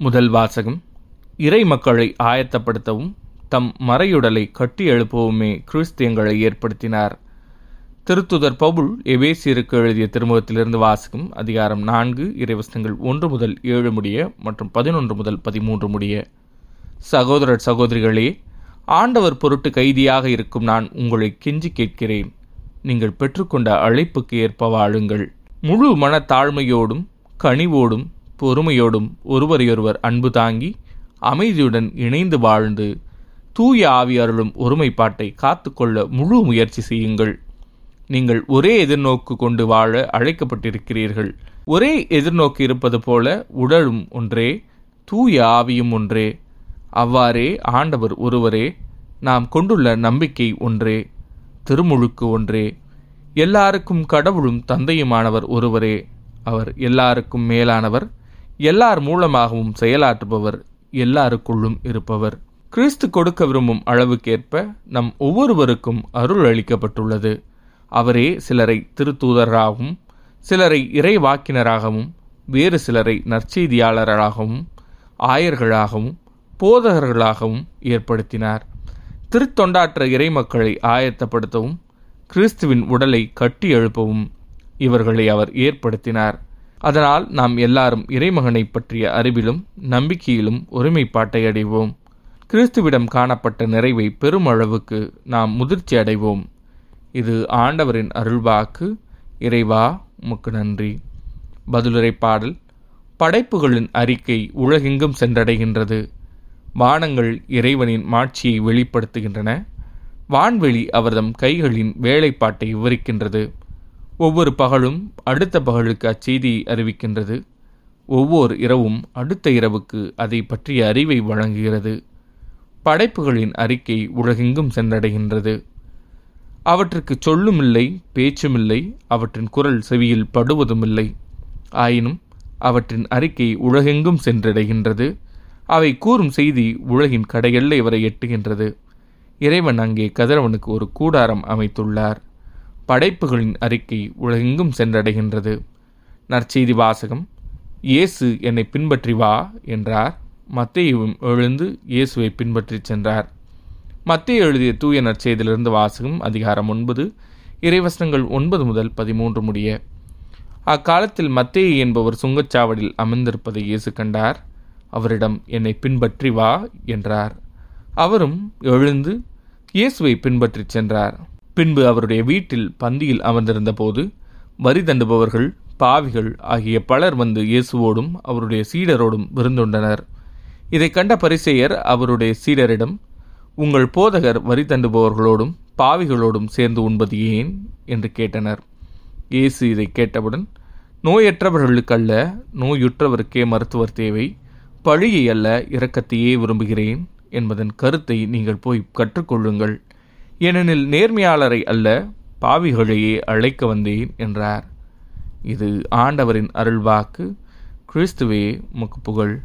முதல் வாசகம். இறை மக்களை ஆயத்தப்படுத்தவும் தம் மறையுடலை கட்டி எழுப்பவுமே கிறிஸ்தியங்களை ஏற்படுத்தினார். திருத்துதர் பவுல் எவேசியருக்கு எழுதிய திருமுகத்திலிருந்து வாசகம் அதிகாரம் நான்கு இறைவசனங்கள் ஒன்று முதல் ஏழு முடிய மற்றும் பதினொன்று முதல் பதிமூன்று முடிய. சகோதரர் சகோதரிகளே ஆண்டவர் பொருட்டு கைதியாக இருக்கும் நான் உங்களை கெஞ்சி கேட்கிறேன். நீங்கள் பெற்றுக்கொண்ட அழைப்புக்கு ஏற்ப வாழுங்கள். முழு மன தாழ்மையோடும் கனிவோடும் பொறுமையோடும் ஒருவரையொருவர் அன்பு தாங்கி அமைதியுடன் இணைந்து வாழ்ந்து தூய ஆவியாரலும் ஒருமைப்பாட்டை காத்துக்கொள்ள முழு முயற்சி செய்யுங்கள். நீங்கள் ஒரே எதிர்நோக்கு கொண்டு வாழ அழைக்கப்பட்டிருக்கிறீர்கள். ஒரே எதிர்நோக்கு இருப்பது போல உடலும் ஒன்றே தூய ஆவியும் ஒன்றே. அவ்வாறே ஆண்டவர் ஒருவரே நாம் கொண்டுள்ள நம்பிக்கை ஒன்றே திருமுழுக்கு ஒன்றே. எல்லாருக்கும் கடவுளும் தந்தையுமானவர் ஒருவரே. அவர் எல்லாருக்கும் மேலானவர் எல்லார் மூலமாகவும் செயலாற்றுபவர் எல்லாருக்குள்ளும் இருப்பவர். கிறிஸ்து கொடுக்க விரும்பும் அளவுக்கேற்ப நம் ஒவ்வொருவருக்கும் அருள் அளிக்கப்பட்டுள்ளது. அவரே சிலரை திருத்தூதராகவும் சிலரை இறைவாக்கினராகவும் வேறு சிலரை நற்செய்தியாளர்களாகவும் ஆயர்களாகவும் போதகர்களாகவும் ஏற்படுத்தினார். திருத்தொண்டாற்ற இறைமக்களை ஆயத்தப்படுத்தவும் கிறிஸ்துவின் உடலை கட்டி எழுப்பவும் இவர்களை அவர் ஏற்படுத்தினார். அதனால் நாம் எல்லாரும் இறைமகனை பற்றிய அறிவிலும் நம்பிக்கையிலும் ஒருமைப்பாட்டை அடைவோம். கிறிஸ்துவிடம் காணப்பட்ட நிறைவை பெருமளவுக்கு நாம் முதிர்ச்சி அடைவோம். இது ஆண்டவரின் அருள்வாக்கு. இறைவா உமக்கு நன்றி. பதிலுரை பாடல். படைப்புகளின் அறிக்கை உலகெங்கும் சென்றடைகின்றது. வானங்கள் இறைவனின் மாட்சியை வெளிப்படுத்துகின்றன. வான்வெளி அவர்தம் கைகளின் வேலைப்பாட்டை விவரிக்கின்றது. ஒவ்வொரு பகலும் அடுத்த பகலுக்கு அச்செய்தி அறிவிக்கின்றது. ஒவ்வொரு இரவும் அடுத்த இரவுக்கு அதை பற்றிய அறிவை வழங்குகிறது. படைப்புகளின் அறிக்கை உலகெங்கும் சென்றடைகின்றது. அவற்றுக்கு சொல்லுமில்லை பேச்சுமில்லை அவற்றின் குரல் செவியில் படுவதுமில்லை. ஆயினும் அவற்றின் அறிக்கை உலகெங்கும் சென்றடைகின்றது. அவை கூறும் செய்தி உலகின் கடையெல்லை வரை எட்டுகின்றது. இறைவன் அங்கே கதிரவனுக்கு ஒரு கூடாரம் அமைத்துள்ளார். படைப்புகளின் அறிக்கை உலகெங்கும் சென்றடைகின்றது. நற்செய்தி வாசகம் இயேசு என்னை பின்பற்றி வா என்றார். மத்தையும் எழுந்து இயேசுவை பின்பற்றிச் சென்றார். மத்திய எழுதிய தூய நற்செய்தியிலிருந்து வாசகம் அதிகாரம் ஒன்பது இறைவசனங்கள் ஒன்பது முதல் பதிமூன்று முடிய. அக்காலத்தில் மத்தேயு என்பவர் சுங்கச்சாவடியில் அமர்ந்திருப்பதை இயேசு கண்டார். அவரிடம் என்னை பின்பற்றி வா என்றார். அவரும் எழுந்து இயேசுவை பின்பற்றிச் சென்றார். பின்பு அவருடைய வீட்டில் பந்தியில் அமர்ந்திருந்த போது வரி தண்டுபவர்கள் பாவிகள் ஆகிய பலர் வந்து இயேசுவோடும் அவருடைய சீடரோடும் விருந்துண்டனர். இதை கண்ட பரிசெயர் அவருடைய சீடரிடம் உங்கள் போதகர் வரி தண்டுபவர்களோடும் பாவிகளோடும் சேர்ந்து உண்பது ஏன்? என்று கேட்டனர். இயேசு இதை கேட்டவுடன் நோயற்றவர்களுக்கல்ல நோயுற்றவருக்கே மருத்துவர் தேவை. பழியை அல்ல இரக்கத்தையே விரும்புகிறேன் என்பதன் கருத்தை நீங்கள் போய் கற்றுக்கொள்ளுங்கள். ஏனெனில் நேர்மையாளரை அல்ல பாவிகளையே அழைக்க வந்தேன் என்றார். இது ஆண்டவரின் அருள்வாக்கு. கிறிஸ்துவே முக்கு புகழ்